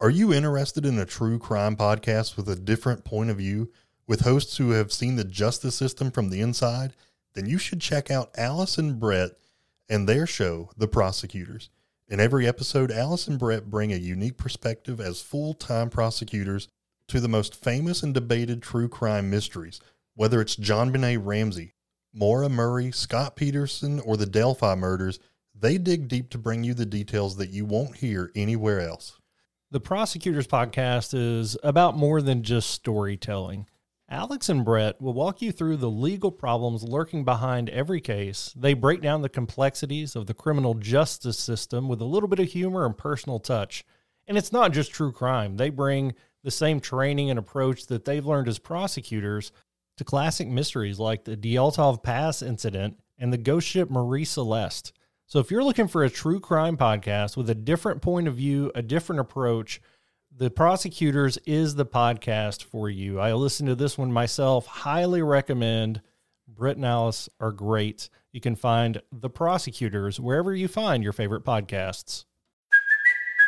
Are you interested in a true crime podcast with a different point of view, with hosts who have seen the justice system from the inside? Then you should check out Alice and Brett and their show, The Prosecutors. In every episode, Alice and Brett bring a unique perspective as full time prosecutors to the most famous and debated true crime mysteries, whether it's JonBenét Ramsey, Maura Murray, Scott Peterson, or the Delphi murders. They dig deep to bring you the details that you won't hear anywhere else. The Prosecutors Podcast is about more than just storytelling. Alice and Brett will walk you through the legal problems lurking behind every case. They break down the complexities of the criminal justice system with a little bit of humor and personal touch. And it's not just true crime, they bring the same training and approach that they've learned as prosecutors to classic mysteries like the Dyatlov Pass incident and the ghost ship Marie Celeste. So if you're looking for a true crime podcast with a different point of view, a different approach, The Prosecutors is the podcast for you. I listened to this one myself, highly recommend. Britt and Alice are great. You can find The Prosecutors wherever you find your favorite podcasts.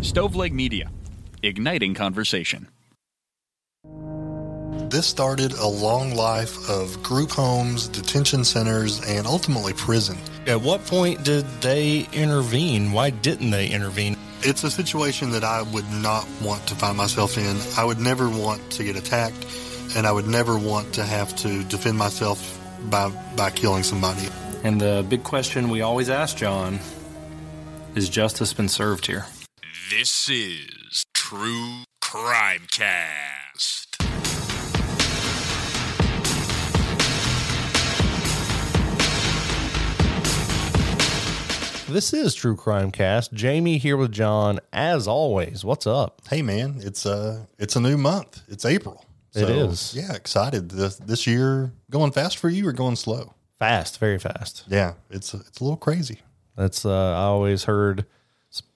Stoveleg Media, igniting conversation. This started a long life of group homes, detention centers, and ultimately prison. At what point did they intervene? Why didn't they intervene? It's a situation that I would not want to find myself in. I would never want to get attacked, and I would never want to have to defend myself by, by killing somebody. And the big question we always ask John is justice been served here? This is True Crime Cast. This is True Crime Cast. Jamie here with John, as always. What's up? Hey man, it's a it's a new month. It's April. It is. Yeah, excited. This this year going fast for you or going slow? Fast, very fast. Yeah, it's it's a little crazy. That's uh, I always heard s-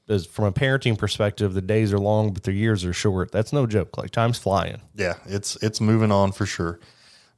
as from a parenting perspective, the days are long, but the years are short. That's no joke. Like time's flying. Yeah, it's it's moving on for sure.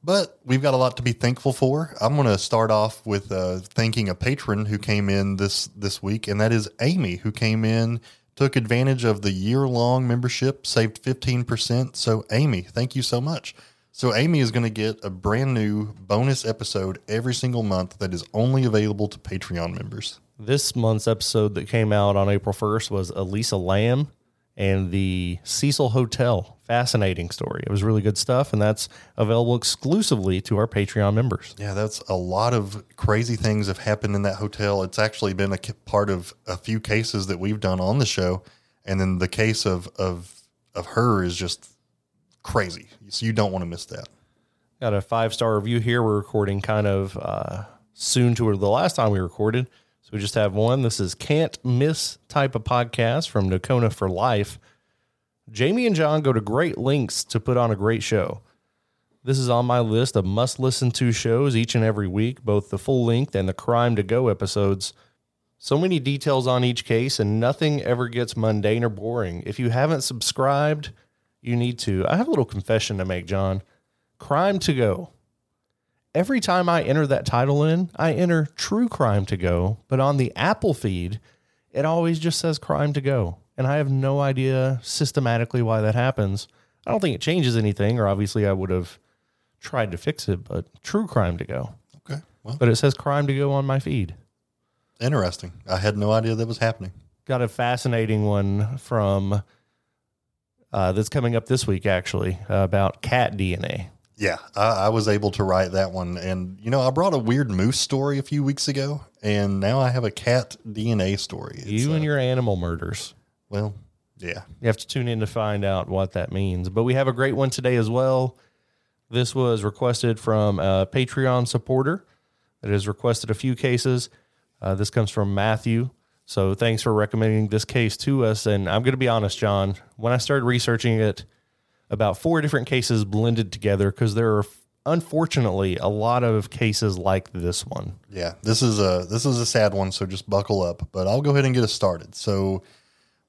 But we've got a lot to be thankful for. I'm going to start off with uh, thanking a patron who came in this this week, and that is Amy, who came in, took advantage of the year long membership, saved 15%. So, Amy, thank you so much. So, Amy is going to get a brand new bonus episode every single month that is only available to Patreon members. This month's episode that came out on April 1st was Elisa Lam and the Cecil Hotel. Fascinating story. It was really good stuff, and that's available exclusively to our Patreon members. Yeah, that's a lot of crazy things have happened in that hotel. It's actually been a part of a few cases that we've done on the show, and then the case of of of her is just crazy. So you don't want to miss that. Got a five star review here. We're recording kind of uh, soon to the last time we recorded. We just have one. This is Can't Miss type of podcast from Nakona for Life. Jamie and John go to great lengths to put on a great show. This is on my list of must listen to shows each and every week, both the full length and the crime to go episodes. So many details on each case, and nothing ever gets mundane or boring. If you haven't subscribed, you need to. I have a little confession to make, John. Crime to go. Every time I enter that title in, I enter True Crime to Go, but on the Apple feed, it always just says Crime to Go. And I have no idea systematically why that happens. I don't think it changes anything, or obviously I would have tried to fix it, but True Crime to Go. Okay, well, But it says Crime to Go on my feed. interesting. I had no idea that was happening. Got a fascinating one from uh, that's coming up this week, actually, uh, about cat DNA. Yeah, I, I was able to write that one, and you know, I brought a weird moose story a few weeks ago, and now I have a cat DNA story. It's, you uh, and your animal murders. well, yeah, You have to tune in to find out what that means. But we have a great one today as well. This was requested from a Patreon supporter that has requested a few cases. Uh, this comes from Matthew. So thanks for recommending this case to us. And I'm going to be honest, John, when I started researching it, about four different cases blended together because there are unfortunately a lot of cases like this one. Yeah, this is a this is a sad one, so just buckle up. But I'll go ahead and get us started. So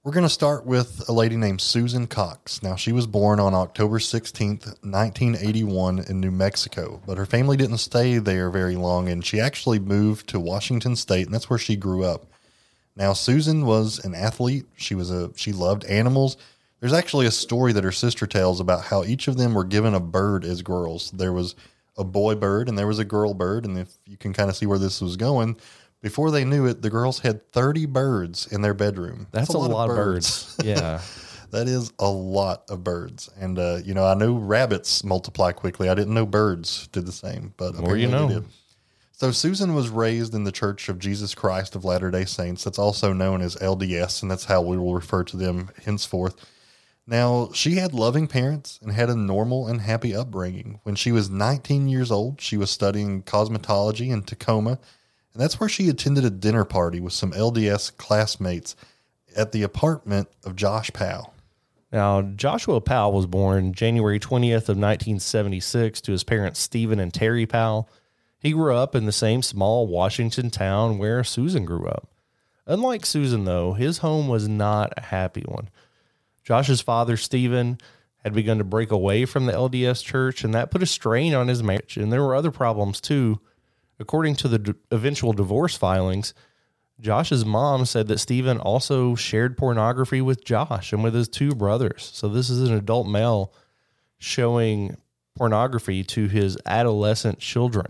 we're going to start with a lady named Susan Cox. Now, she was born on October 16th, 1981 in New Mexico, but her family didn't stay there very long and she actually moved to Washington state and that's where she grew up. Now, Susan was an athlete. She was a she loved animals. There's actually a story that her sister tells about how each of them were given a bird as girls. There was a boy bird and there was a girl bird, and if you can kind of see where this was going, before they knew it, the girls had 30 birds in their bedroom. That's, a, lot, of birds. yeah. that is a lot of birds. And, uh, you know, I knew rabbits multiply quickly. I didn't know birds did the same, but More you know. did. So Susan was raised in the Church of Jesus Christ of Latter-day Saints. That's also known as LDS, and that's how we will refer to them henceforth. Now, she had loving parents and had a normal and happy upbringing. When she was 19 years old, she was studying cosmetology in Tacoma, and that's where she attended a dinner party with some LDS classmates at the apartment of Josh Powell. Now, Joshua Powell was born January 20th of 1976 to his parents Stephen and Terry Powell. He grew up in the same small Washington town where Susan grew up. Unlike Susan, though, his home was not a happy one. Josh's father, Stephen, had begun to break away from the LDS church, and that put a strain on his marriage. And there were other problems too. According to the d- eventual divorce filings, Josh's mom said that Stephen also shared pornography with Josh and with his two brothers. So this is an adult male showing pornography to his adolescent children.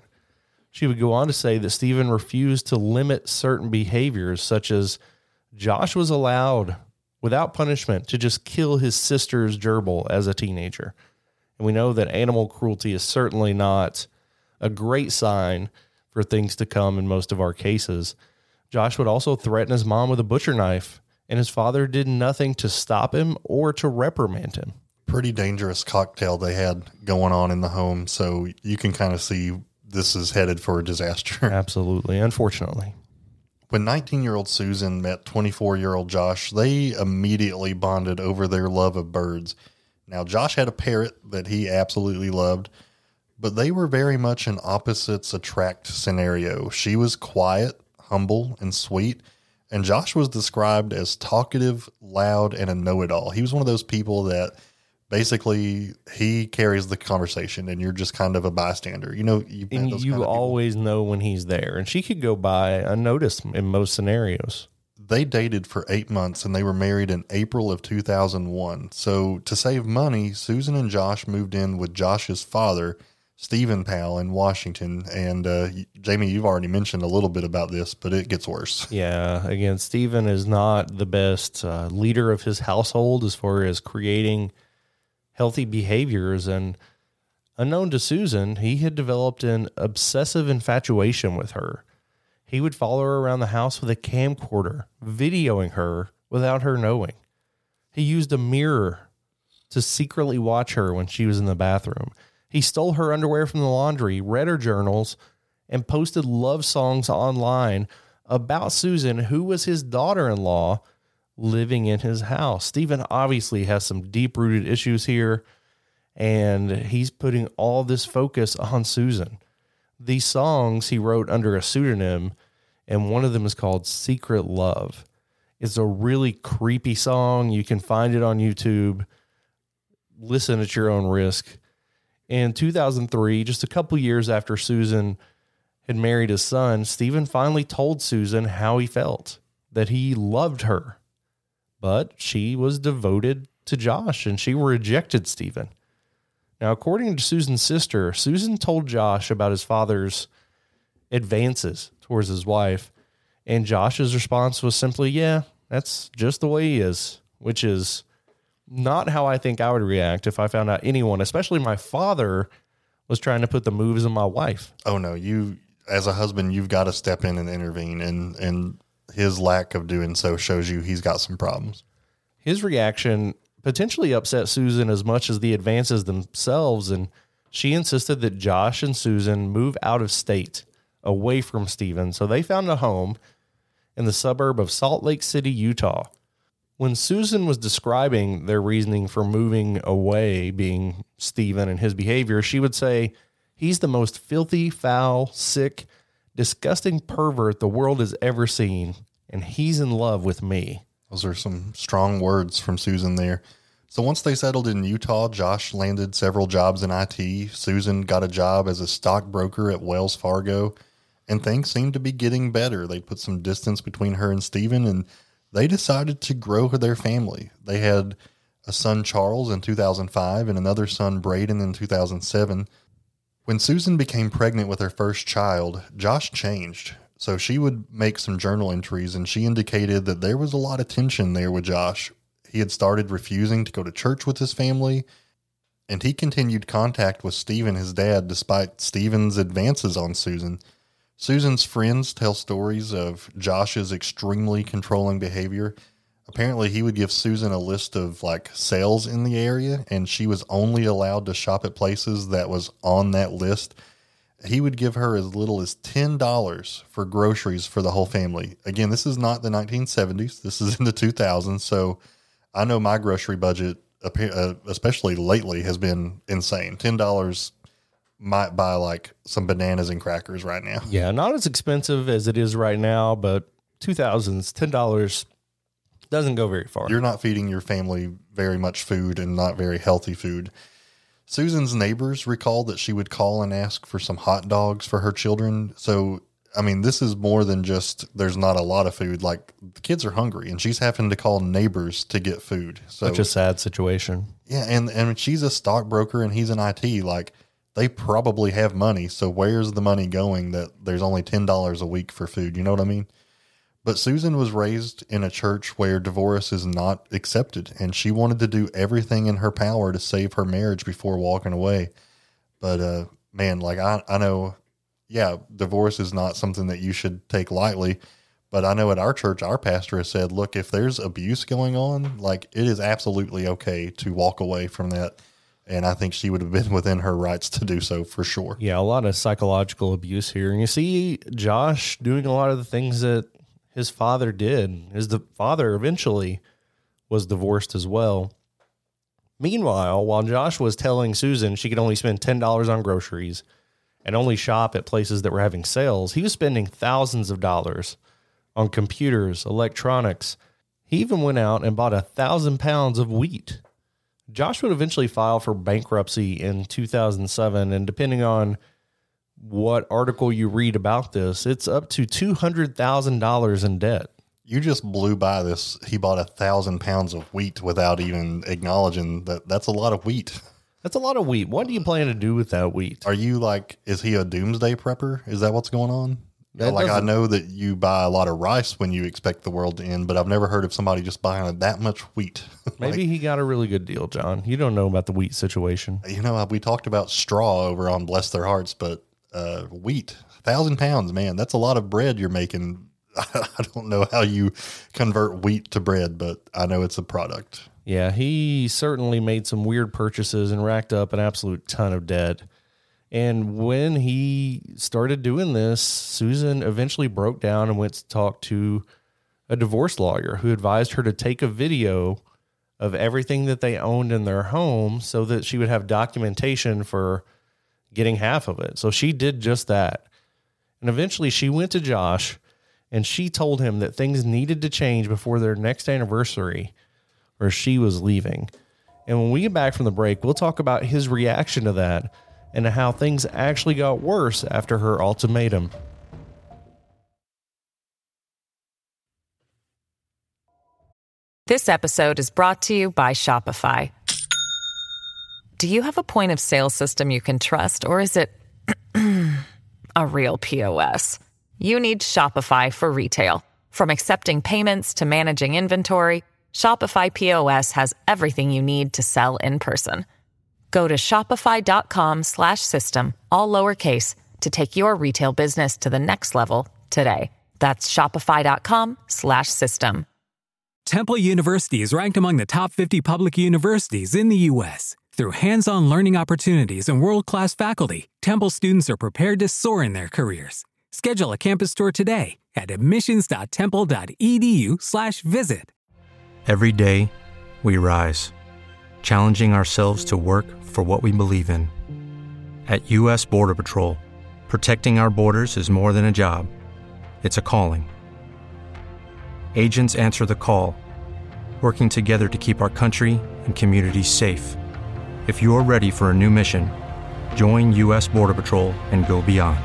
She would go on to say that Stephen refused to limit certain behaviors, such as Josh was allowed, without punishment, to just kill his sister's gerbil as a teenager. And we know that animal cruelty is certainly not a great sign for things to come in most of our cases. Josh would also threaten his mom with a butcher knife, and his father did nothing to stop him or to reprimand him. Pretty dangerous cocktail they had going on in the home, so you can kind of see this is headed for a disaster. Absolutely, unfortunately. When 19 year old Susan met 24 year old Josh, they immediately bonded over their love of birds. Now, Josh had a parrot that he absolutely loved, but they were very much an opposites attract scenario. She was quiet, humble, and sweet, and Josh was described as talkative, loud, and a know it all. He was one of those people that basically he carries the conversation and you're just kind of a bystander. You know, you've And those you people. always know when he's there. And she could go by unnoticed in most scenarios. they dated for eight months and they were married in April of 2001. So, to save money, Susan and Josh moved in with Josh's father, Stephen Powell, in Washington. And uh, Jamie, you've already mentioned a little bit about this, but it gets worse. Yeah. Again, Stephen is not the best uh, leader of his household as far as creating healthy behaviors. And unknown to Susan, he had developed an obsessive infatuation with her. He would follow her around the house with a camcorder, videoing her without her knowing. He used a mirror to secretly watch her when she was in the bathroom. He stole her underwear from the laundry, read her journals, and posted love songs online about Susan, who was his daughter in law living in his house. Stephen obviously has some deep rooted issues here, and he's putting all this focus on Susan. These songs he wrote under a pseudonym, and one of them is called Secret Love. It's a really creepy song. You can find it on YouTube. Listen at your own risk. In 2003, just a couple years after Susan had married his son, Stephen finally told Susan how he felt that he loved her, but she was devoted to Josh and she rejected Stephen. Now, according to Susan's sister, Susan told Josh about his father's advances towards his wife, and Josh's response was simply, Yeah, that's just the way he is, which is not how I think I would react if I found out anyone, especially my father, was trying to put the moves on my wife. Oh, no. You, as a husband, you've got to step in and intervene. And, and his lack of doing so shows you he's got some problems. His reaction potentially upset Susan as much as the advances themselves, and she insisted that Josh and Susan move out of state away from Stephen. So they found a home, in the suburb of Salt Lake City, Utah. When Susan was describing their reasoning for moving away, being Stephen and his behavior, she would say, He's the most filthy, foul, sick, disgusting pervert the world has ever seen, and he's in love with me. Those are some strong words from Susan there. So once they settled in Utah, Josh landed several jobs in IT. Susan got a job as a stockbroker at Wells Fargo, and things seemed to be getting better. They put some distance between her and Stephen, and they decided to grow their family. They had a son, Charles, in 2005, and another son, Braden, in 2007. When Susan became pregnant with her first child, Josh changed. So she would make some journal entries, and she indicated that there was a lot of tension there with Josh. He had started refusing to go to church with his family, and he continued contact with Stephen, his dad, despite Stephen's advances on Susan. Susan's friends tell stories of Josh's extremely controlling behavior. Apparently, he would give Susan a list of like sales in the area, and she was only allowed to shop at places that was on that list. He would give her as little as ten dollars for groceries for the whole family. Again, this is not the 1970s; this is in the 2000s. So, I know my grocery budget, uh, especially lately, has been insane. Ten dollars might buy like some bananas and crackers right now. Yeah, not as expensive as it is right now, but 2000s, $10 doesn't go very far. You're not feeding your family very much food and not very healthy food. Susan's neighbors recalled that she would call and ask for some hot dogs for her children. So, I mean, this is more than just there's not a lot of food. Like the kids are hungry, and she's having to call neighbors to get food. So, Such a sad situation. Yeah, and and she's a stockbroker and he's an IT. Like they probably have money. So where's the money going that there's only $10 a week for food? You know what I mean? But Susan was raised in a church where divorce is not accepted, and she wanted to do everything in her power to save her marriage before walking away. But uh, man, like I, I know, yeah, divorce is not something that you should take lightly. But I know at our church, our pastor has said, look, if there's abuse going on, like it is absolutely okay to walk away from that and I think she would have been within her rights to do so for sure. Yeah, a lot of psychological abuse here. And you see Josh doing a lot of the things that his father did. His the father eventually was divorced as well. Meanwhile, while Josh was telling Susan she could only spend $10 on groceries and only shop at places that were having sales, he was spending thousands of dollars on computers, electronics. He even went out and bought a thousand pounds of wheat Josh would eventually file for bankruptcy in 2007. And depending on what article you read about this, it's up to $200,000 in debt. You just blew by this. He bought a thousand pounds of wheat without even acknowledging that that's a lot of wheat. That's a lot of wheat. What do you plan to do with that wheat? Are you like, is he a doomsday prepper? Is that what's going on? That like I know that you buy a lot of rice when you expect the world to end, but I've never heard of somebody just buying that much wheat. Maybe he got a really good deal, John. You don't know about the wheat situation. You know, we talked about straw over on Bless Their Hearts, but uh, wheat, thousand pounds, man, that's a lot of bread you're making. I don't know how you convert wheat to bread, but I know it's a product. Yeah, he certainly made some weird purchases and racked up an absolute ton of debt. And when he started doing this, Susan eventually broke down and went to talk to a divorce lawyer who advised her to take a video of everything that they owned in their home so that she would have documentation for getting half of it. So she did just that. And eventually she went to Josh and she told him that things needed to change before their next anniversary or she was leaving. And when we get back from the break, we'll talk about his reaction to that and how things actually got worse after her ultimatum. This episode is brought to you by Shopify. Do you have a point of sale system you can trust, or is it a real POS? You need Shopify for retail. From accepting payments to managing inventory, Shopify POS has everything you need to sell in person. Go to shopify.com slash system, all lowercase, to take your retail business to the next level today. That's shopify.com slash system. Temple University is ranked among the top 50 public universities in the U.S. Through hands-on learning opportunities and world-class faculty, Temple students are prepared to soar in their careers. Schedule a campus tour today at admissions.temple.edu/visit. Every day, we rise, challenging ourselves to work for what we believe in. At U.S. Border Patrol, protecting our borders is more than a job, it's a calling. Agents answer the call, working together to keep our country and communities safe. If you're ready for a new mission, join U.S. Border Patrol and go beyond.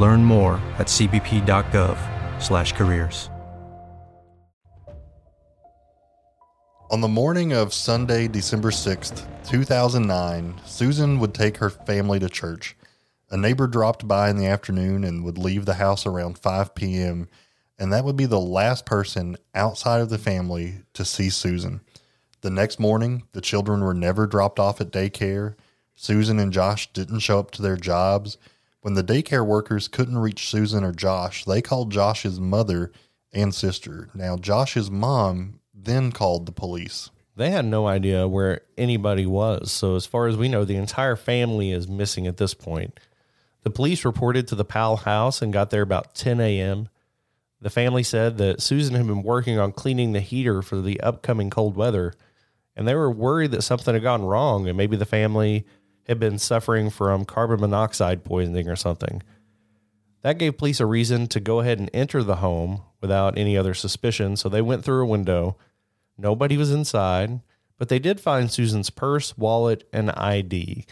Learn more at cbp.gov/careers. On the morning of Sunday, December 6th, 2009, Susan would take her family to church. A neighbor dropped by in the afternoon and would leave the house around 5 p.m., and that would be the last person outside of the family to see Susan. The next morning, the children were never dropped off at daycare. Susan and Josh didn't show up to their jobs. When the daycare workers couldn't reach Susan or Josh, they called Josh's mother and sister. Now, Josh's mom then called the police. They had no idea where anybody was. So, as far as we know, the entire family is missing at this point. The police reported to the Powell house and got there about 10 a.m. The family said that Susan had been working on cleaning the heater for the upcoming cold weather, and they were worried that something had gone wrong and maybe the family had been suffering from carbon monoxide poisoning or something. That gave police a reason to go ahead and enter the home without any other suspicion, so they went through a window. Nobody was inside, but they did find Susan's purse, wallet, and ID.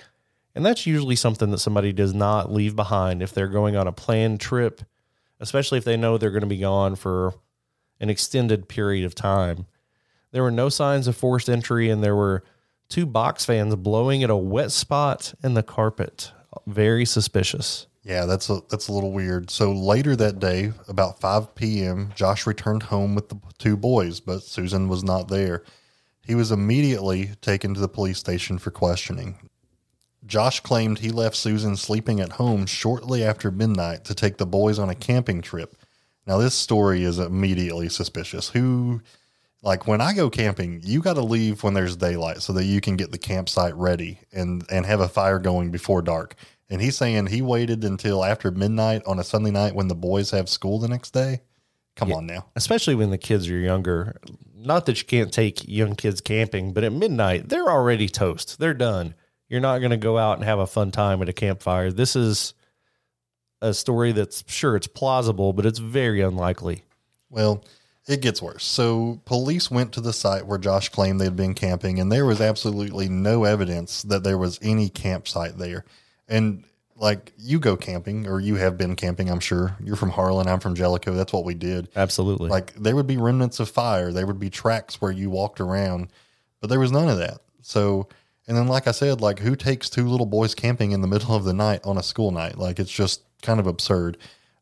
And that's usually something that somebody does not leave behind if they're going on a planned trip, especially if they know they're going to be gone for an extended period of time. There were no signs of forced entry, and there were two box fans blowing at a wet spot in the carpet. Very suspicious. Yeah, that's a that's a little weird. So later that day, about 5 p.m., Josh returned home with the two boys, but Susan was not there. He was immediately taken to the police station for questioning. Josh claimed he left Susan sleeping at home shortly after midnight to take the boys on a camping trip. Now, this story is immediately suspicious. Who, like, when I go camping, you got to leave when there's daylight so that you can get the campsite ready and and have a fire going before dark. And he's saying he waited until after midnight on a Sunday night when the boys have school the next day. Come Yeah. on now. especially when the kids are younger. Not that you can't take young kids camping, but at midnight, they're already toast. They're done. You're not going to go out and have a fun time at a campfire. This is a story that's sure it's plausible, but it's very unlikely. Well, it gets worse. So, police went to the site where Josh claimed they had been camping, and there was absolutely no evidence that there was any campsite there. And, like, you go camping, or you have been camping, I'm sure. You're from Harlan, I'm from Jellico. That's what we did. Absolutely. Like, there would be remnants of fire, there would be tracks where you walked around, but there was none of that. So, and then, like I said, like, who takes two little boys camping in the middle of the night on a school night? Like, it's just kind of absurd.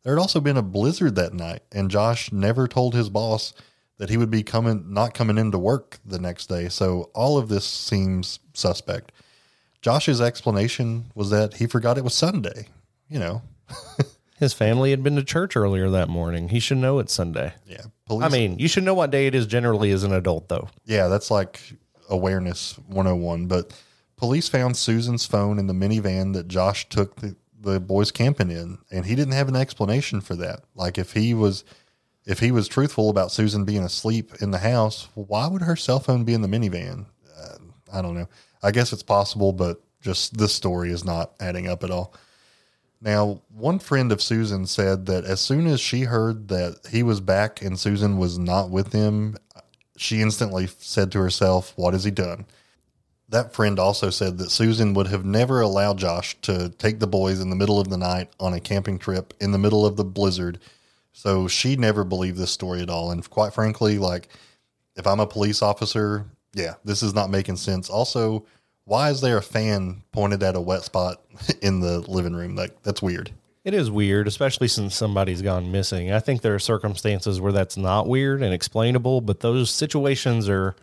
There had also been a blizzard that night, and Josh never told his boss that he would be coming, not coming into work the next day. So all of this seems suspect. Josh's explanation was that he forgot it was Sunday. You know, His family had been to church earlier that morning. He should know it's Sunday. yeah. Police, I mean, you should know what day it is generally as an adult, though. yeah, that's like awareness 101. But police found Susan's phone in the minivan that Josh took the, the boys camping in, and he didn't have an explanation for that. Like if he was if he was truthful about Susan being asleep in the house, why would her cell phone be in the minivan? Uh, I don't know. I guess it's possible, but just this story is not adding up at all. Now, one friend of Susan said that as soon as she heard that he was back and Susan was not with him, she instantly said to herself, What has he done? That friend also said that Susan would have never allowed Josh to take the boys in the middle of the night on a camping trip in the middle of the blizzard. So she never believed this story at all. And quite frankly, like, if I'm a police officer, yeah, this is not making sense. Also, why is there a fan pointed at a wet spot in the living room? Like, that's weird. It is weird, especially since somebody's gone missing. I think there are circumstances where that's not weird and explainable, but those situations are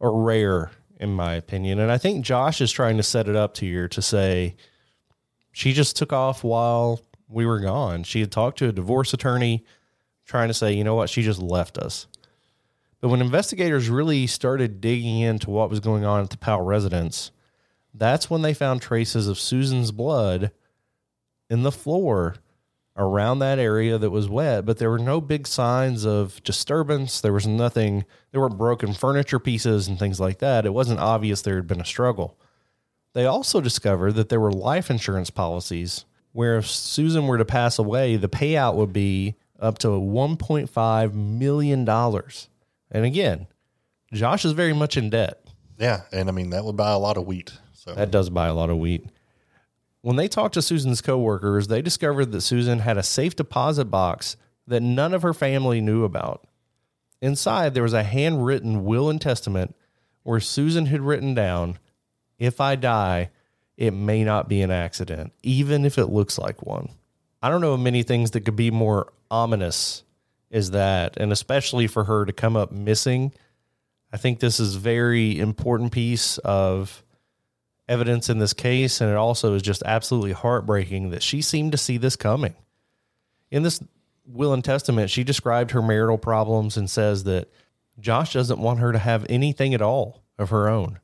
are rare in my opinion. And I think Josh is trying to set it up to you to say she just took off while we were gone. She had talked to a divorce attorney trying to say, you know what, she just left us. But when investigators really started digging into what was going on at the Powell residence, that's when they found traces of Susan's blood in the floor around that area that was wet, but there were no big signs of disturbance. There was nothing, there were broken furniture pieces and things like that. It wasn't obvious there had been a struggle. They also discovered that there were life insurance policies where if Susan were to pass away, the payout would be up to $1.5 million. And again, Josh is very much in debt. Yeah, and I mean that would buy a lot of wheat. So That does buy a lot of wheat. When they talked to Susan's coworkers, they discovered that Susan had a safe deposit box that none of her family knew about. Inside, there was a handwritten will and testament where Susan had written down, If I die, it may not be an accident, even if it looks like one. I don't know of many things that could be more ominous as that, and especially for her to come up missing. I think this is very important piece of evidence in this case, and it also is just absolutely heartbreaking that she seemed to see this coming. In this will and testament, she described her marital problems and says that Josh doesn't want her to have anything at all of her own.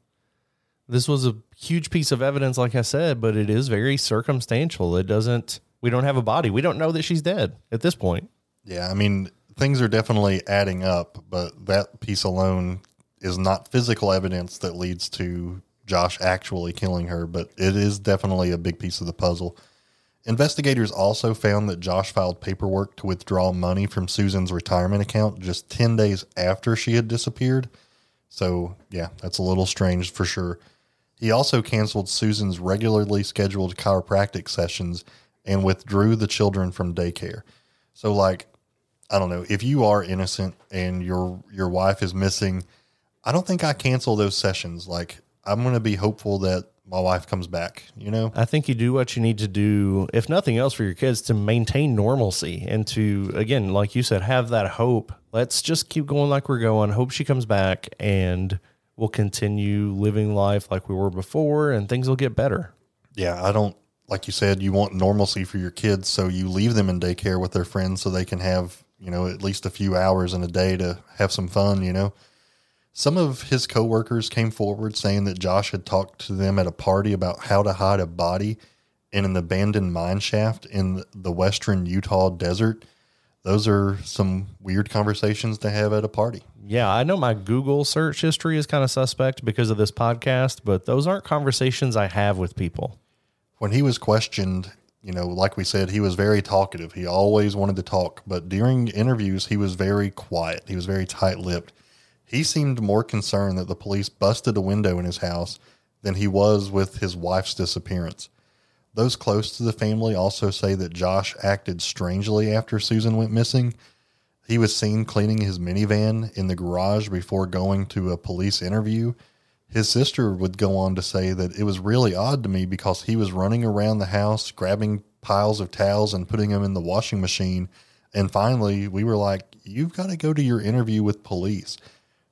This was a huge piece of evidence, like I said, but it is very circumstantial. It doesn't, we don't have a body. We don't know that she's dead at this point. yeah, I mean things are definitely adding up, but that piece alone is not physical evidence that leads to Josh actually killing her, but it is definitely a big piece of the puzzle. Investigators also found that Josh filed paperwork to withdraw money from Susan's retirement account just 10 days after she had disappeared. So, yeah, that's a little strange for sure. He also canceled Susan's regularly scheduled chiropractic sessions and withdrew the children from daycare. So, like, I don't know, if you are innocent and your your wife is missing, I don't think I cancel those sessions. Like, I'm going to be hopeful that my wife comes back, you know? I think you do what you need to do, if nothing else, for your kids to maintain normalcy and to, again, like you said, have that hope. Let's just keep going like we're going. Hope she comes back and we'll continue living life like we were before and things will get better. Yeah, I don't like you said you want normalcy for your kids, so you leave them in daycare with their friends so they can have, you know, at least a few hours in a day to have some fun, you know. Some of his coworkers came forward saying that Josh had talked to them at a party about how to hide a body in an abandoned mine shaft in the western Utah desert. Those are some weird conversations to have at a party. Yeah, I know my Google search history is kind of suspect because of this podcast, but those aren't conversations I have with people. when he was questioned, you know, like we said, he was very talkative. He always wanted to talk, but during interviews, he was very quiet. He was very tight lipped. He seemed more concerned that the police busted a window in his house than he was with his wife's disappearance. Those close to the family also say that Josh acted strangely after Susan went missing. He was seen cleaning his minivan in the garage before going to a police interview. His sister would go on to say that it was really odd to me because he was running around the house, grabbing piles of towels and putting them in the washing machine. And finally, we were like, You've got to go to your interview with police.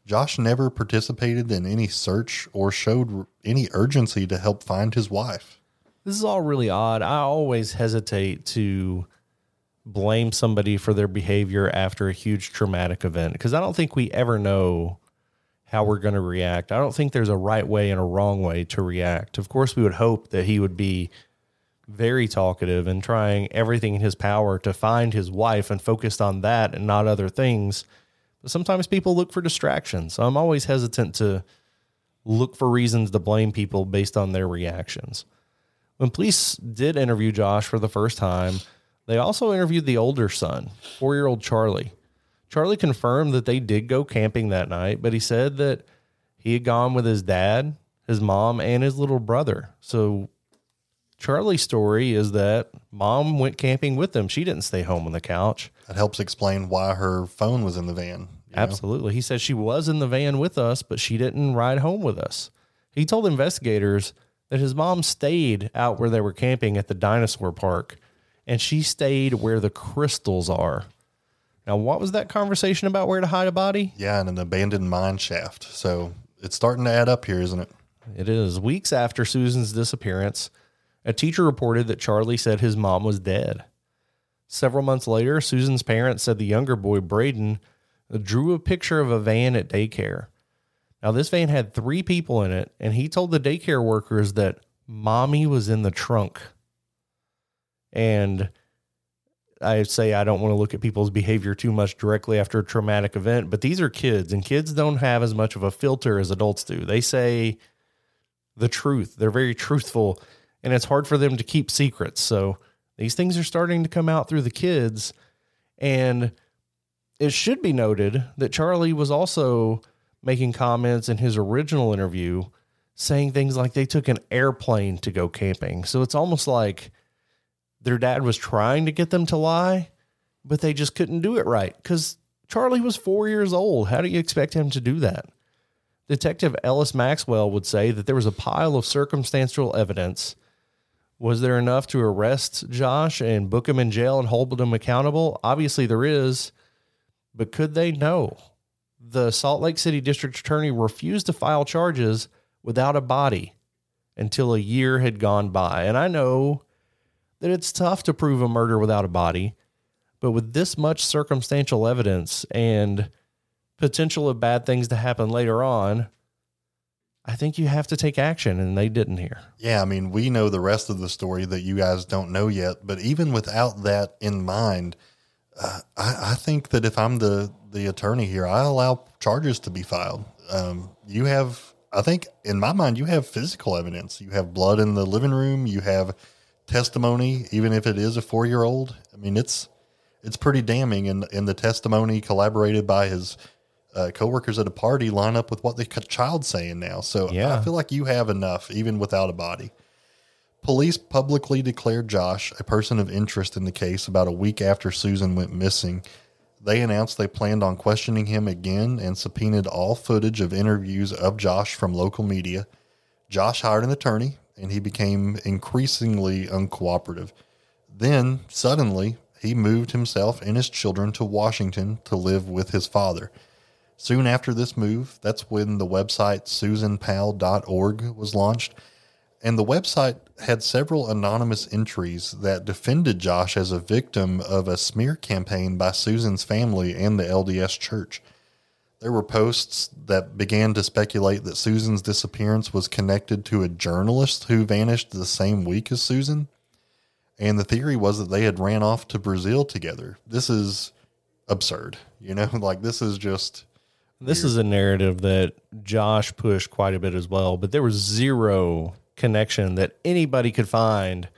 Josh never participated in any search or showed any urgency to help find his wife. This is all really odd. I always hesitate to blame somebody for their behavior after a huge traumatic event because I don't think we ever know how we're going to react. I don't think there's a right way and a wrong way to react. Of course, we would hope that he would be very talkative and trying everything in his power to find his wife and focused on that and not other things. But sometimes people look for distractions. So I'm always hesitant to look for reasons to blame people based on their reactions. When police did interview Josh for the first time, they also interviewed the older son, four year old Charlie. Charlie confirmed that they did go camping that night, but he said that he had gone with his dad, his mom, and his little brother. So Charlie's story is that mom went camping with them. She didn't stay home on the couch. That helps explain why her phone was in the van. you know? Absolutely. He said she was in the van with us, but she didn't ride home with us. He told investigators that his mom stayed out where they were camping at the dinosaur park and she stayed where the crystals are. Now, what was that conversation about where to hide a body? Yeah, in an abandoned mine shaft. So it's starting to add up here, isn't it? It is. Weeks after Susan's disappearance, a teacher reported that Charlie said his mom was dead. Several months later, Susan's parents said the younger boy, Braden, drew a picture of a van at daycare. Now, this van had three people in it, and he told the daycare workers that mommy was in the trunk. And I say I don't want to look at people's behavior too much directly after a traumatic event, but these are kids, and kids don't have as much of a filter as adults do. They say the truth, they're very truthful, and it's hard for them to keep secrets. So these things are starting to come out through the kids. And it should be noted that Charlie was also making comments in his original interview saying things like they took an airplane to go camping. So it's almost like their dad was trying to get them to lie, but they just couldn't do it right because Charlie was four years old. How do you expect him to do that? Detective Ellis Maxwell would say that there was a pile of circumstantial evidence. Was there enough to arrest Josh and book him in jail and hold him accountable? Obviously, there is, but could they? No. The Salt Lake City District Attorney refused to file charges without a body until a year had gone by. And I know that it's tough to prove a murder without a body, but with this much circumstantial evidence and potential of bad things to happen later on, I think you have to take action, and they didn't here. Yeah, I mean, we know the rest of the story that you guys don't know yet, but even without that in mind, uh, I, I, think that if I'm the the attorney here, I allow charges to be filed. Um, you have, I think, in my mind, you have physical evidence. You have blood in the living room. You have testimony, even if it is a four year old. I mean, it's it's pretty damning, and and the testimony collaborated by his uh, coworkers at a party line up with what the child's saying now. So yeah. I feel like you have enough, even without a body. Police publicly declared Josh a person of interest in the case about a week after Susan went missing. They announced they planned on questioning him again and subpoenaed all footage of interviews of Josh from local media. Josh hired an attorney and he became increasingly uncooperative. Then, suddenly, he moved himself and his children to Washington to live with his father. Soon after this move, that's when the website susanpal.org was launched. And the website had several anonymous entries that defended Josh as a victim of a smear campaign by Susan's family and the LDS church. There were posts that began to speculate that Susan's disappearance was connected to a journalist who vanished the same week as Susan. And the theory was that they had ran off to Brazil together. This is absurd. You know, like this is just. This is a narrative that Josh pushed quite a bit as well, but there was zero connection that anybody could find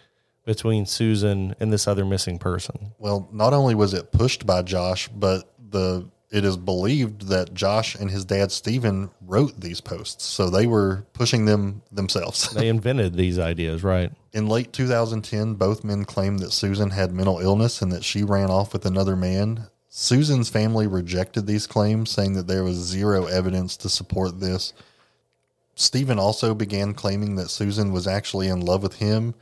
between Susan and this other missing person. Well, not only was it pushed by Josh, but the it is believed that Josh and his dad Stephen wrote these posts, so they were pushing them themselves. they invented these ideas, right? In late 2010, both men claimed that Susan had mental illness and that she ran off with another man. Susan's family rejected these claims, saying that there was zero evidence to support this. Stephen also began claiming that Susan was actually in love with him.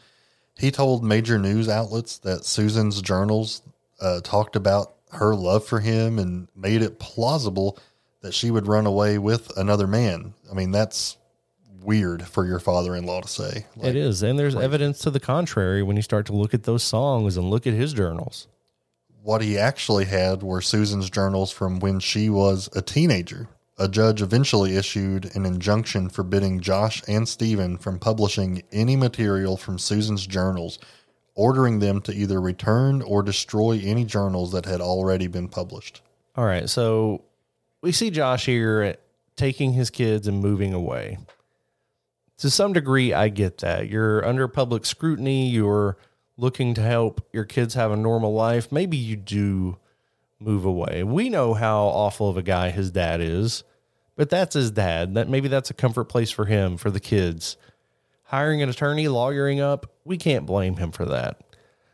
He told major news outlets that Susan's journals uh, talked about her love for him and made it plausible that she would run away with another man. I mean, that's weird for your father-in-law to say. Like, it is, and there's crazy. evidence to the contrary when you start to look at those songs and look at his journals. What he actually had were Susan's journals from when she was a teenager. A judge eventually issued an injunction forbidding Josh and Stephen from publishing any material from Susan's journals ordering them to either return or destroy any journals that had already been published. All right. So we see Josh here taking his kids and moving away. To some degree, I get that. You're under public scrutiny, you're looking to help your kids have a normal life. Maybe you do move away. We know how awful of a guy his dad is, but that's his dad. That maybe that's a comfort place for him, for the kids hiring an attorney, lawyering up, we can't blame him for that.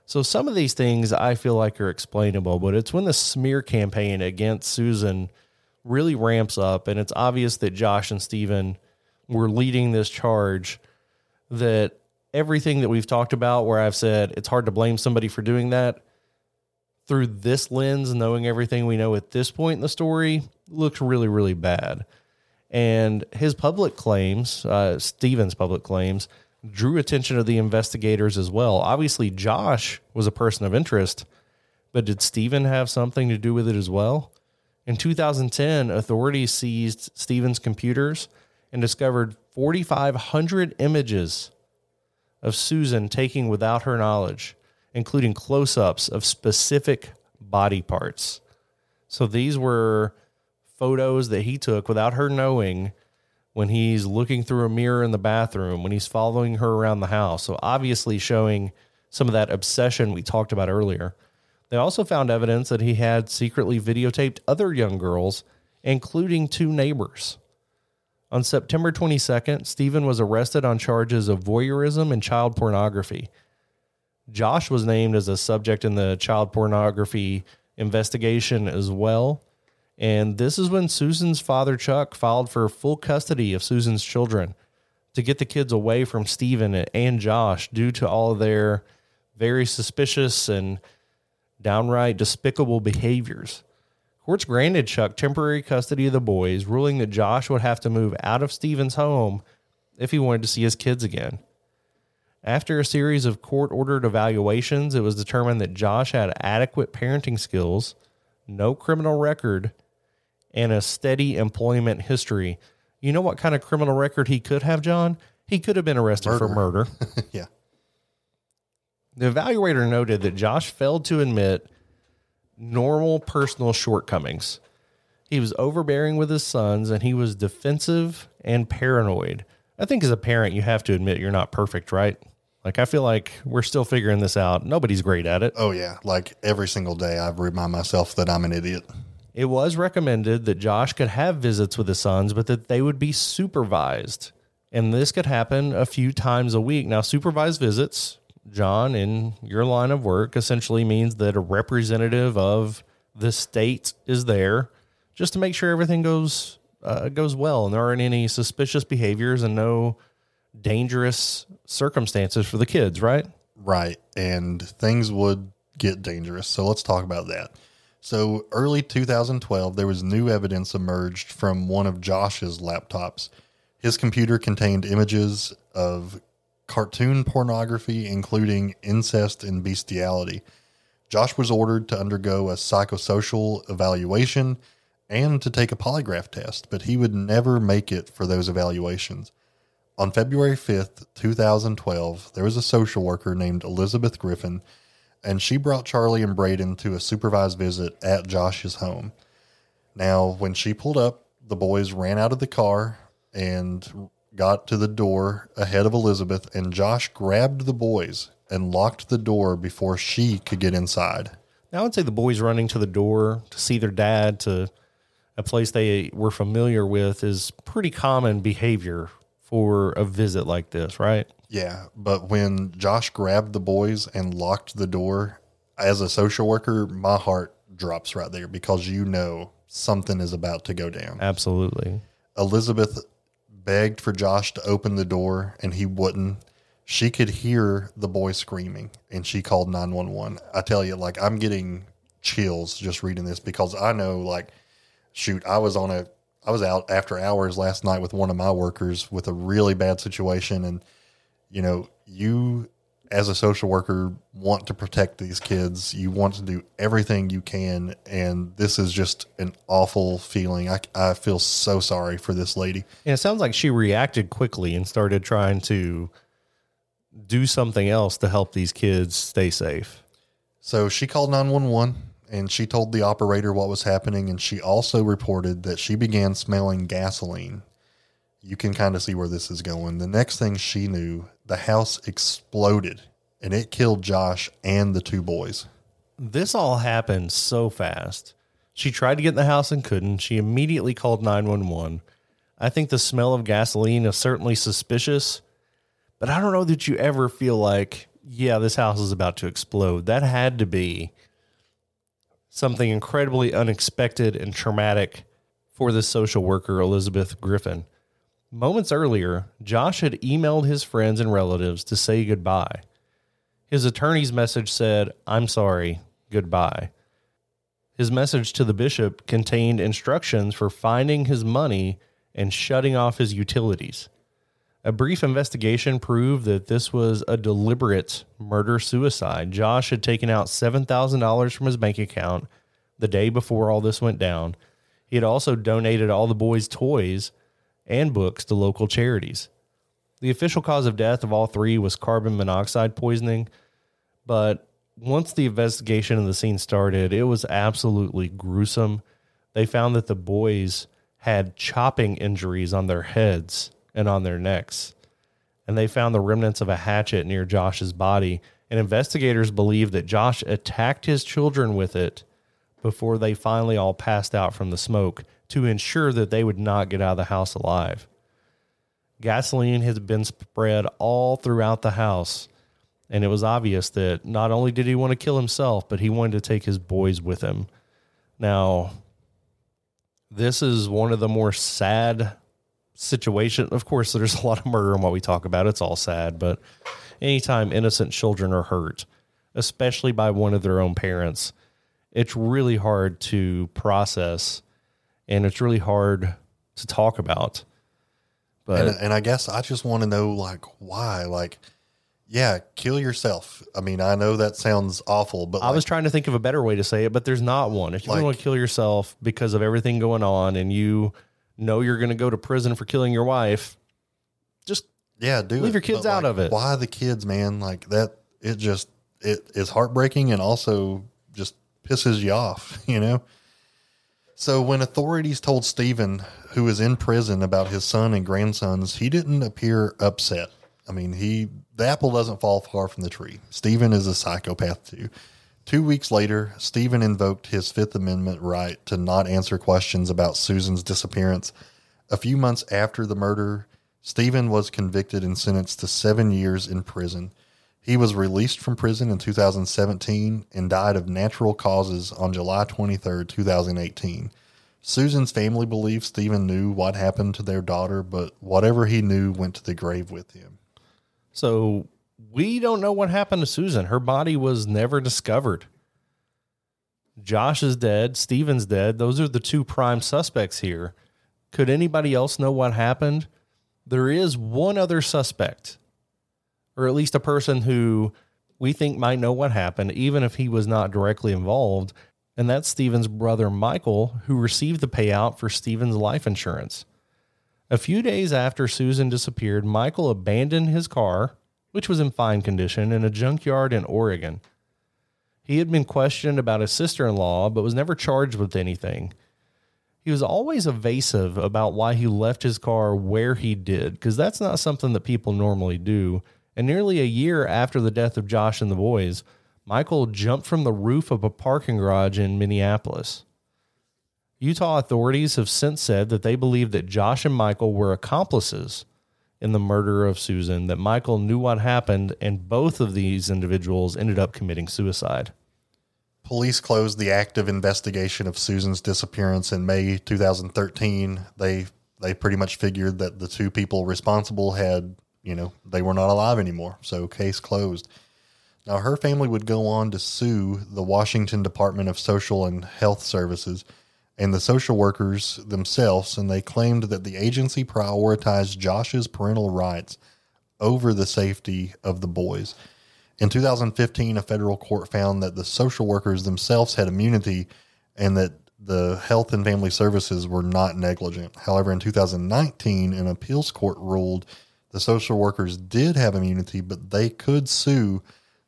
So some of these things I feel like are explainable, but it's when the smear campaign against Susan really ramps up and it's obvious that Josh and Stephen were leading this charge that everything that we've talked about where I've said it's hard to blame somebody for doing that through this lens, knowing everything we know at this point in the story, looks really, really bad. And his public claims, uh, Stephen's public claims, drew attention of the investigators as well. Obviously, Josh was a person of interest, but did Stephen have something to do with it as well? In 2010, authorities seized Stephen's computers and discovered 4,500 images of Susan taking without her knowledge. including close ups of specific body parts. So these were photos that he took without her knowing when he's looking through a mirror in the bathroom, when he's following her around the house. So obviously showing some of that obsession we talked about earlier. They also found evidence that he had secretly videotaped other young girls, including two neighbors. On September 22nd, Steven was arrested on charges of voyeurism and child pornography. Josh was named as a subject in the child pornography investigation as well. And this is when Susan's father, Chuck, filed for full custody of Susan's children to get the kids away from Steven and Josh due to all their very suspicious and downright despicable behaviors. Courts granted Chuck temporary custody of the boys, ruling that Josh would have to move out of Steven's home if he wanted to see his kids again. After a series of court ordered evaluations, it was determined that Josh had adequate parenting skills, no criminal record, and a steady employment history. You know what kind of criminal record he could have, John? He could have been arrested for murder. yeah. The evaluator noted that Josh failed to admit normal personal shortcomings. He was overbearing with his sons and he was defensive and paranoid. I think as a parent, you have to admit you're not perfect, right? Like, I feel like we're still figuring this out. Nobody's great at it. Oh, yeah. Like every single day, I remind myself that I'm an idiot. It was recommended that Josh could have visits with his sons, but that they would be supervised. And this could happen a few times a week. Now, supervised visits, John, in your line of work, essentially means that a representative of the state is there just to make sure everything goes uh, goes well and there aren't any suspicious behaviors and no dangerous circumstances for the kids, right? Right. And things would get dangerous. So let's talk about that. So early 2012, there was new evidence emerged from one of Josh's laptops. His computer contained images of cartoon pornography, including incest and bestiality. Josh was ordered to undergo a psychosocial evaluation and to take a polygraph test, but he would never make it for those evaluations. On February 5th, 2012, there was a social worker named Elizabeth Griffin, and she brought Charlie and Braden to a supervised visit at Josh's home. Now, when she pulled up, the boys ran out of the car and got to the door ahead of Elizabeth, and Josh grabbed the boys and locked the door before she could get inside. Now, I would say the boys running to the door to see their dad to a place they were familiar with is pretty common behavior for a visit like this, right? Yeah, but when Josh grabbed the boys and locked the door, as a social worker, my heart drops right there because you know something is about to go down. Absolutely. Elizabeth begged for Josh to open the door and he wouldn't. She could hear the boy screaming and she called 911. I tell you, like, I'm getting chills just reading this because I know, like, shoot, I was on a, I was out after hours last night with one of my workers with a really bad situation. And, you know, you as a social worker want to protect these kids. You want to do everything you can. And this is just an awful feeling. I, I feel so sorry for this lady. And it sounds like she reacted quickly and started trying to do something else to help these kids stay safe. So she called 911 and she told the operator what was happening. And she also reported that she began smelling gasoline. You can kind of see where this is going. The next thing she knew, the house exploded and it killed Josh and the two boys. This all happened so fast. She tried to get in the house and couldn't. She immediately called 911. I think the smell of gasoline is certainly suspicious, but I don't know that you ever feel like, yeah, this house is about to explode. That had to be something incredibly unexpected and traumatic for the social worker, Elizabeth Griffin. Moments earlier, Josh had emailed his friends and relatives to say goodbye. His attorney's message said, I'm sorry, goodbye. His message to the bishop contained instructions for finding his money and shutting off his utilities. A brief investigation proved that this was a deliberate murder suicide. Josh had taken out $7,000 from his bank account the day before all this went down. He had also donated all the boys' toys and books to local charities. The official cause of death of all three was carbon monoxide poisoning, but once the investigation of the scene started, it was absolutely gruesome. They found that the boys had chopping injuries on their heads and on their necks. And they found the remnants of a hatchet near Josh's body. And investigators believe that Josh attacked his children with it before they finally all passed out from the smoke to ensure that they would not get out of the house alive. Gasoline has been spread all throughout the house, and it was obvious that not only did he want to kill himself, but he wanted to take his boys with him. Now, this is one of the more sad situations. Of course, there's a lot of murder in what we talk about. It's all sad, but anytime innocent children are hurt, especially by one of their own parents, it's really hard to process and it's really hard to talk about. But and, and I guess I just want to know like why like yeah, kill yourself. I mean, I know that sounds awful, but I was trying to think of a better way to say it, but there's not one. If you Like- want to kill yourself because of everything going on and you know you're going to go to prison for killing your wife, just yeah, do leave it. your kids But, out like, of it. Why the kids, man? Like that it just it is heartbreaking and also just pisses you off, you know? So when authorities told Steven, who was in prison, about his son and grandsons, he didn't appear upset. I mean, he the apple doesn't fall far from the tree. Steven is a psychopath too. Two weeks later, Steven invoked his Fifth Amendment right to not answer questions about Susan's disappearance. A few months after the murder, Steven was convicted and sentenced to seven years in prison. He was released from prison in 2017 and died of natural causes on July 23, 2018. Susan's family believes Steven knew what happened to their daughter, but whatever he knew went to the grave with him. So we don't know what happened to Susan. Her body was never discovered. Josh is dead. Steven's dead. Those are the two prime suspects here. Could anybody else know what happened? There is one other suspect, or at least a person who we think might know what happened, even if he was not directly involved. And that's Steven's brother, Michael, who received the payout for Steven's life insurance. A few days after Susan disappeared, Michael abandoned his car, which was in fine condition, in a junkyard in Oregon. He had been questioned about his sister in law, but was never charged with anything. He was always evasive about why he left his car where he did, because that's not something that people normally do. And nearly a year after the death of Josh and the boys, Michael jumped from the roof of a parking garage in Minneapolis. Utah authorities have since said that they believe that Josh and Michael were accomplices in the murder of Susan, that Michael knew what happened, and both of these individuals ended up committing suicide. Police closed the active investigation of Susan's disappearance in May 2013. They they pretty much figured that the two people responsible had, you know, they were not alive anymore. So case closed. Now her family would go on to sue the Washington Department of Social and Health Services and the social workers themselves and they claimed that the agency prioritized Josh's parental rights over the safety of the boys. In 2015, a federal court found that the social workers themselves had immunity and that the health and family services were not negligent. However, in 2019, an appeals court ruled the social workers did have immunity, but they could sue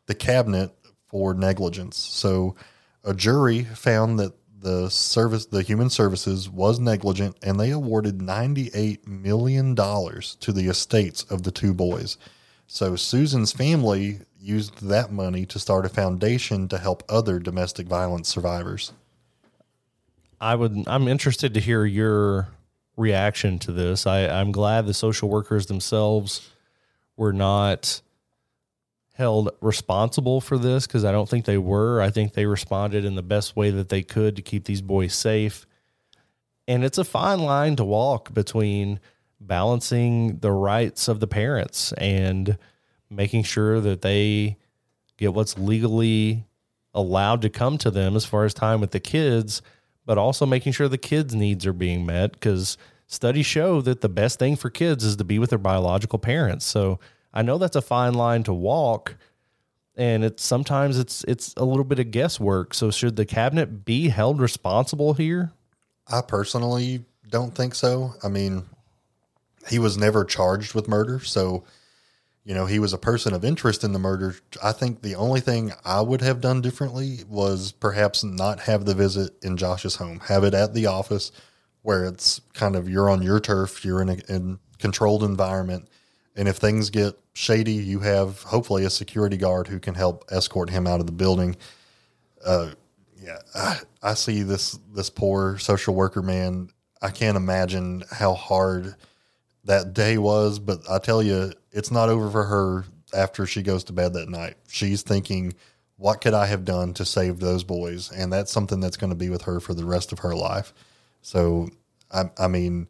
the cabinet for negligence. So a jury found that the service, the human services was negligent and they awarded $98 million to the estates of the two boys. So Susan's family used that money to start a foundation to help other domestic violence survivors. I would I'm interested to hear your reaction to this. I, I'm glad the social workers themselves were not held responsible for this because I don't think they were. I think they responded in the best way that they could to keep these boys safe. And it's a fine line to walk between balancing the rights of the parents and making sure that they get what's legally allowed to come to them as far as time with the kids, but also making sure the kids' needs are being met because studies show that the best thing for kids is to be with their biological parents. So I know that's a fine line to walk and it's sometimes it's it's a little bit of guesswork. So should the cabinet be held responsible here? I personally don't think so. I mean, he was never charged with murder, so you know, he was a person of interest in the murder. I think the only thing I would have done differently was perhaps not have the visit in Josh's home, have it at the office where it's kind of you're on your turf, you're in a in controlled environment. And if things get shady, you have hopefully a security guard who can help escort him out of the building. Uh, yeah, I, I see this this poor social worker man. I can't imagine how hard that day was, but I tell you, it's not over for her after she goes to bed that night. She's thinking, what could I have done to save those boys? And that's something that's going to be with her for the rest of her life. So, I, I mean,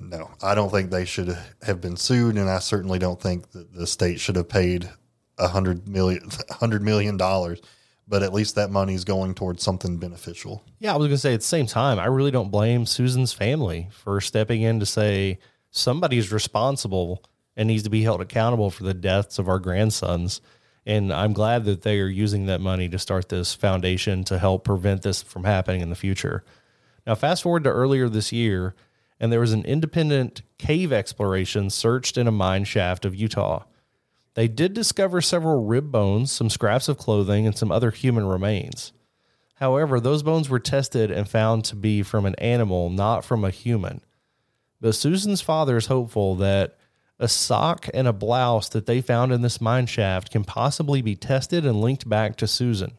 no, I don't think they should have been sued, and I certainly don't think that the state should have paid a hundred million, hundred million dollars. But at least that money is going towards something beneficial. Yeah, I was going to say at the same time, I really don't blame Susan's family for stepping in to say somebody's responsible and needs to be held accountable for the deaths of our grandsons. And I'm glad that they are using that money to start this foundation to help prevent this from happening in the future. Now, fast forward to earlier this year, and there was an independent cave exploration searched in a mine shaft of Utah. They did discover several rib bones, some scraps of clothing, and some other human remains. However, those bones were tested and found to be from an animal, not from a human. But Susan's father is hopeful that a sock and a blouse that they found in this mine shaft can possibly be tested and linked back to Susan.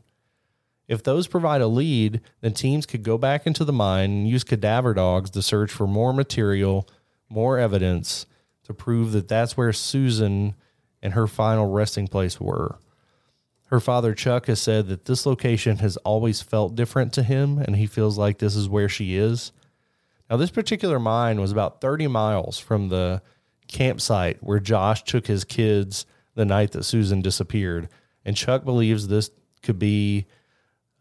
If those provide a lead, then teams could go back into the mine and use cadaver dogs to search for more material, more evidence to prove that that's where Susan and her final resting place were. Her father, Chuck, has said that this location has always felt different to him and he feels like this is where she is. Now, this particular mine was about 30 miles from the campsite where Josh took his kids the night that Susan disappeared. And Chuck believes this could be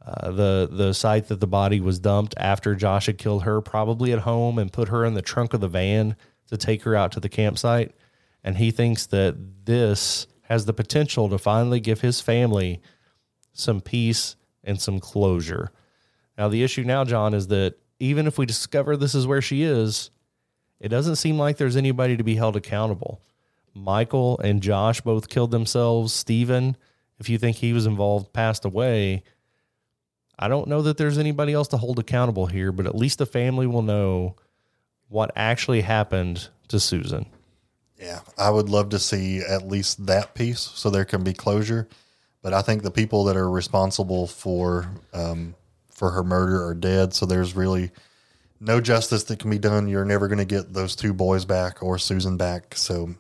uh, the the site that the body was dumped after Josh had killed her, probably at home, and put her in the trunk of the van to take her out to the campsite. And he thinks that this has the potential to finally give his family some peace and some closure. Now, the issue now, John, is that even if we discover this is where she is, it doesn't seem like there's anybody to be held accountable. Michael and Josh both killed themselves. Steven, if you think he was involved, passed away. I don't know that there's anybody else to hold accountable here, but at least the family will know what actually happened to Susan. Yeah, I would love to see at least that piece so there can be closure. But I think the people that are responsible for um, for her murder are dead. So there's really no justice that can be done. You're never going to get those two boys back or Susan back. So,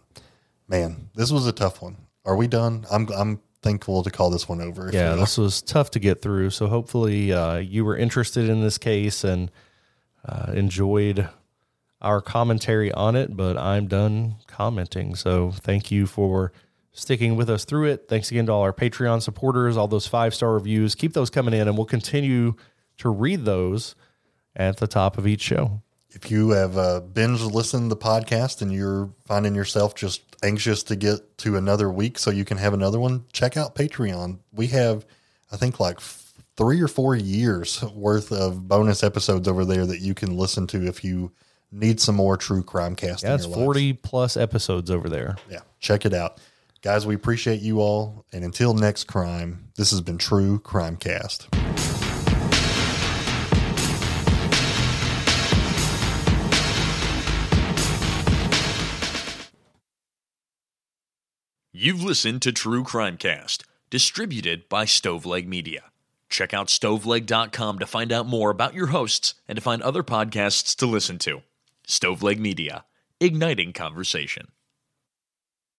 man, this was a tough one. Are we done? I'm I'm thankful to call this one over. Yeah, this was tough to get through. So hopefully uh, you were interested in this case and uh, enjoyed our commentary on it. But I'm done commenting. So thank you for sticking with us through it. Thanks again to all our Patreon supporters, all those five star reviews. Keep those coming in, and we'll continue to read those at the top of each show. If you have uh, binge listened to the podcast and you're finding yourself just anxious to get to another week so you can have another one, check out Patreon. We have, I think, like three or four years worth of bonus episodes over there that you can listen to if you need some more true crime cast. Yeah, it's 40 lives. plus episodes over there. Yeah, check it out. Guys, we appreciate you all. And until next crime, this has been True Crime Cast. You've listened to True Crime Cast, distributed by Stoveleg Media. Check out stoveleg.com to find out more about your hosts and to find other podcasts to listen to. Stoveleg Media, igniting conversation.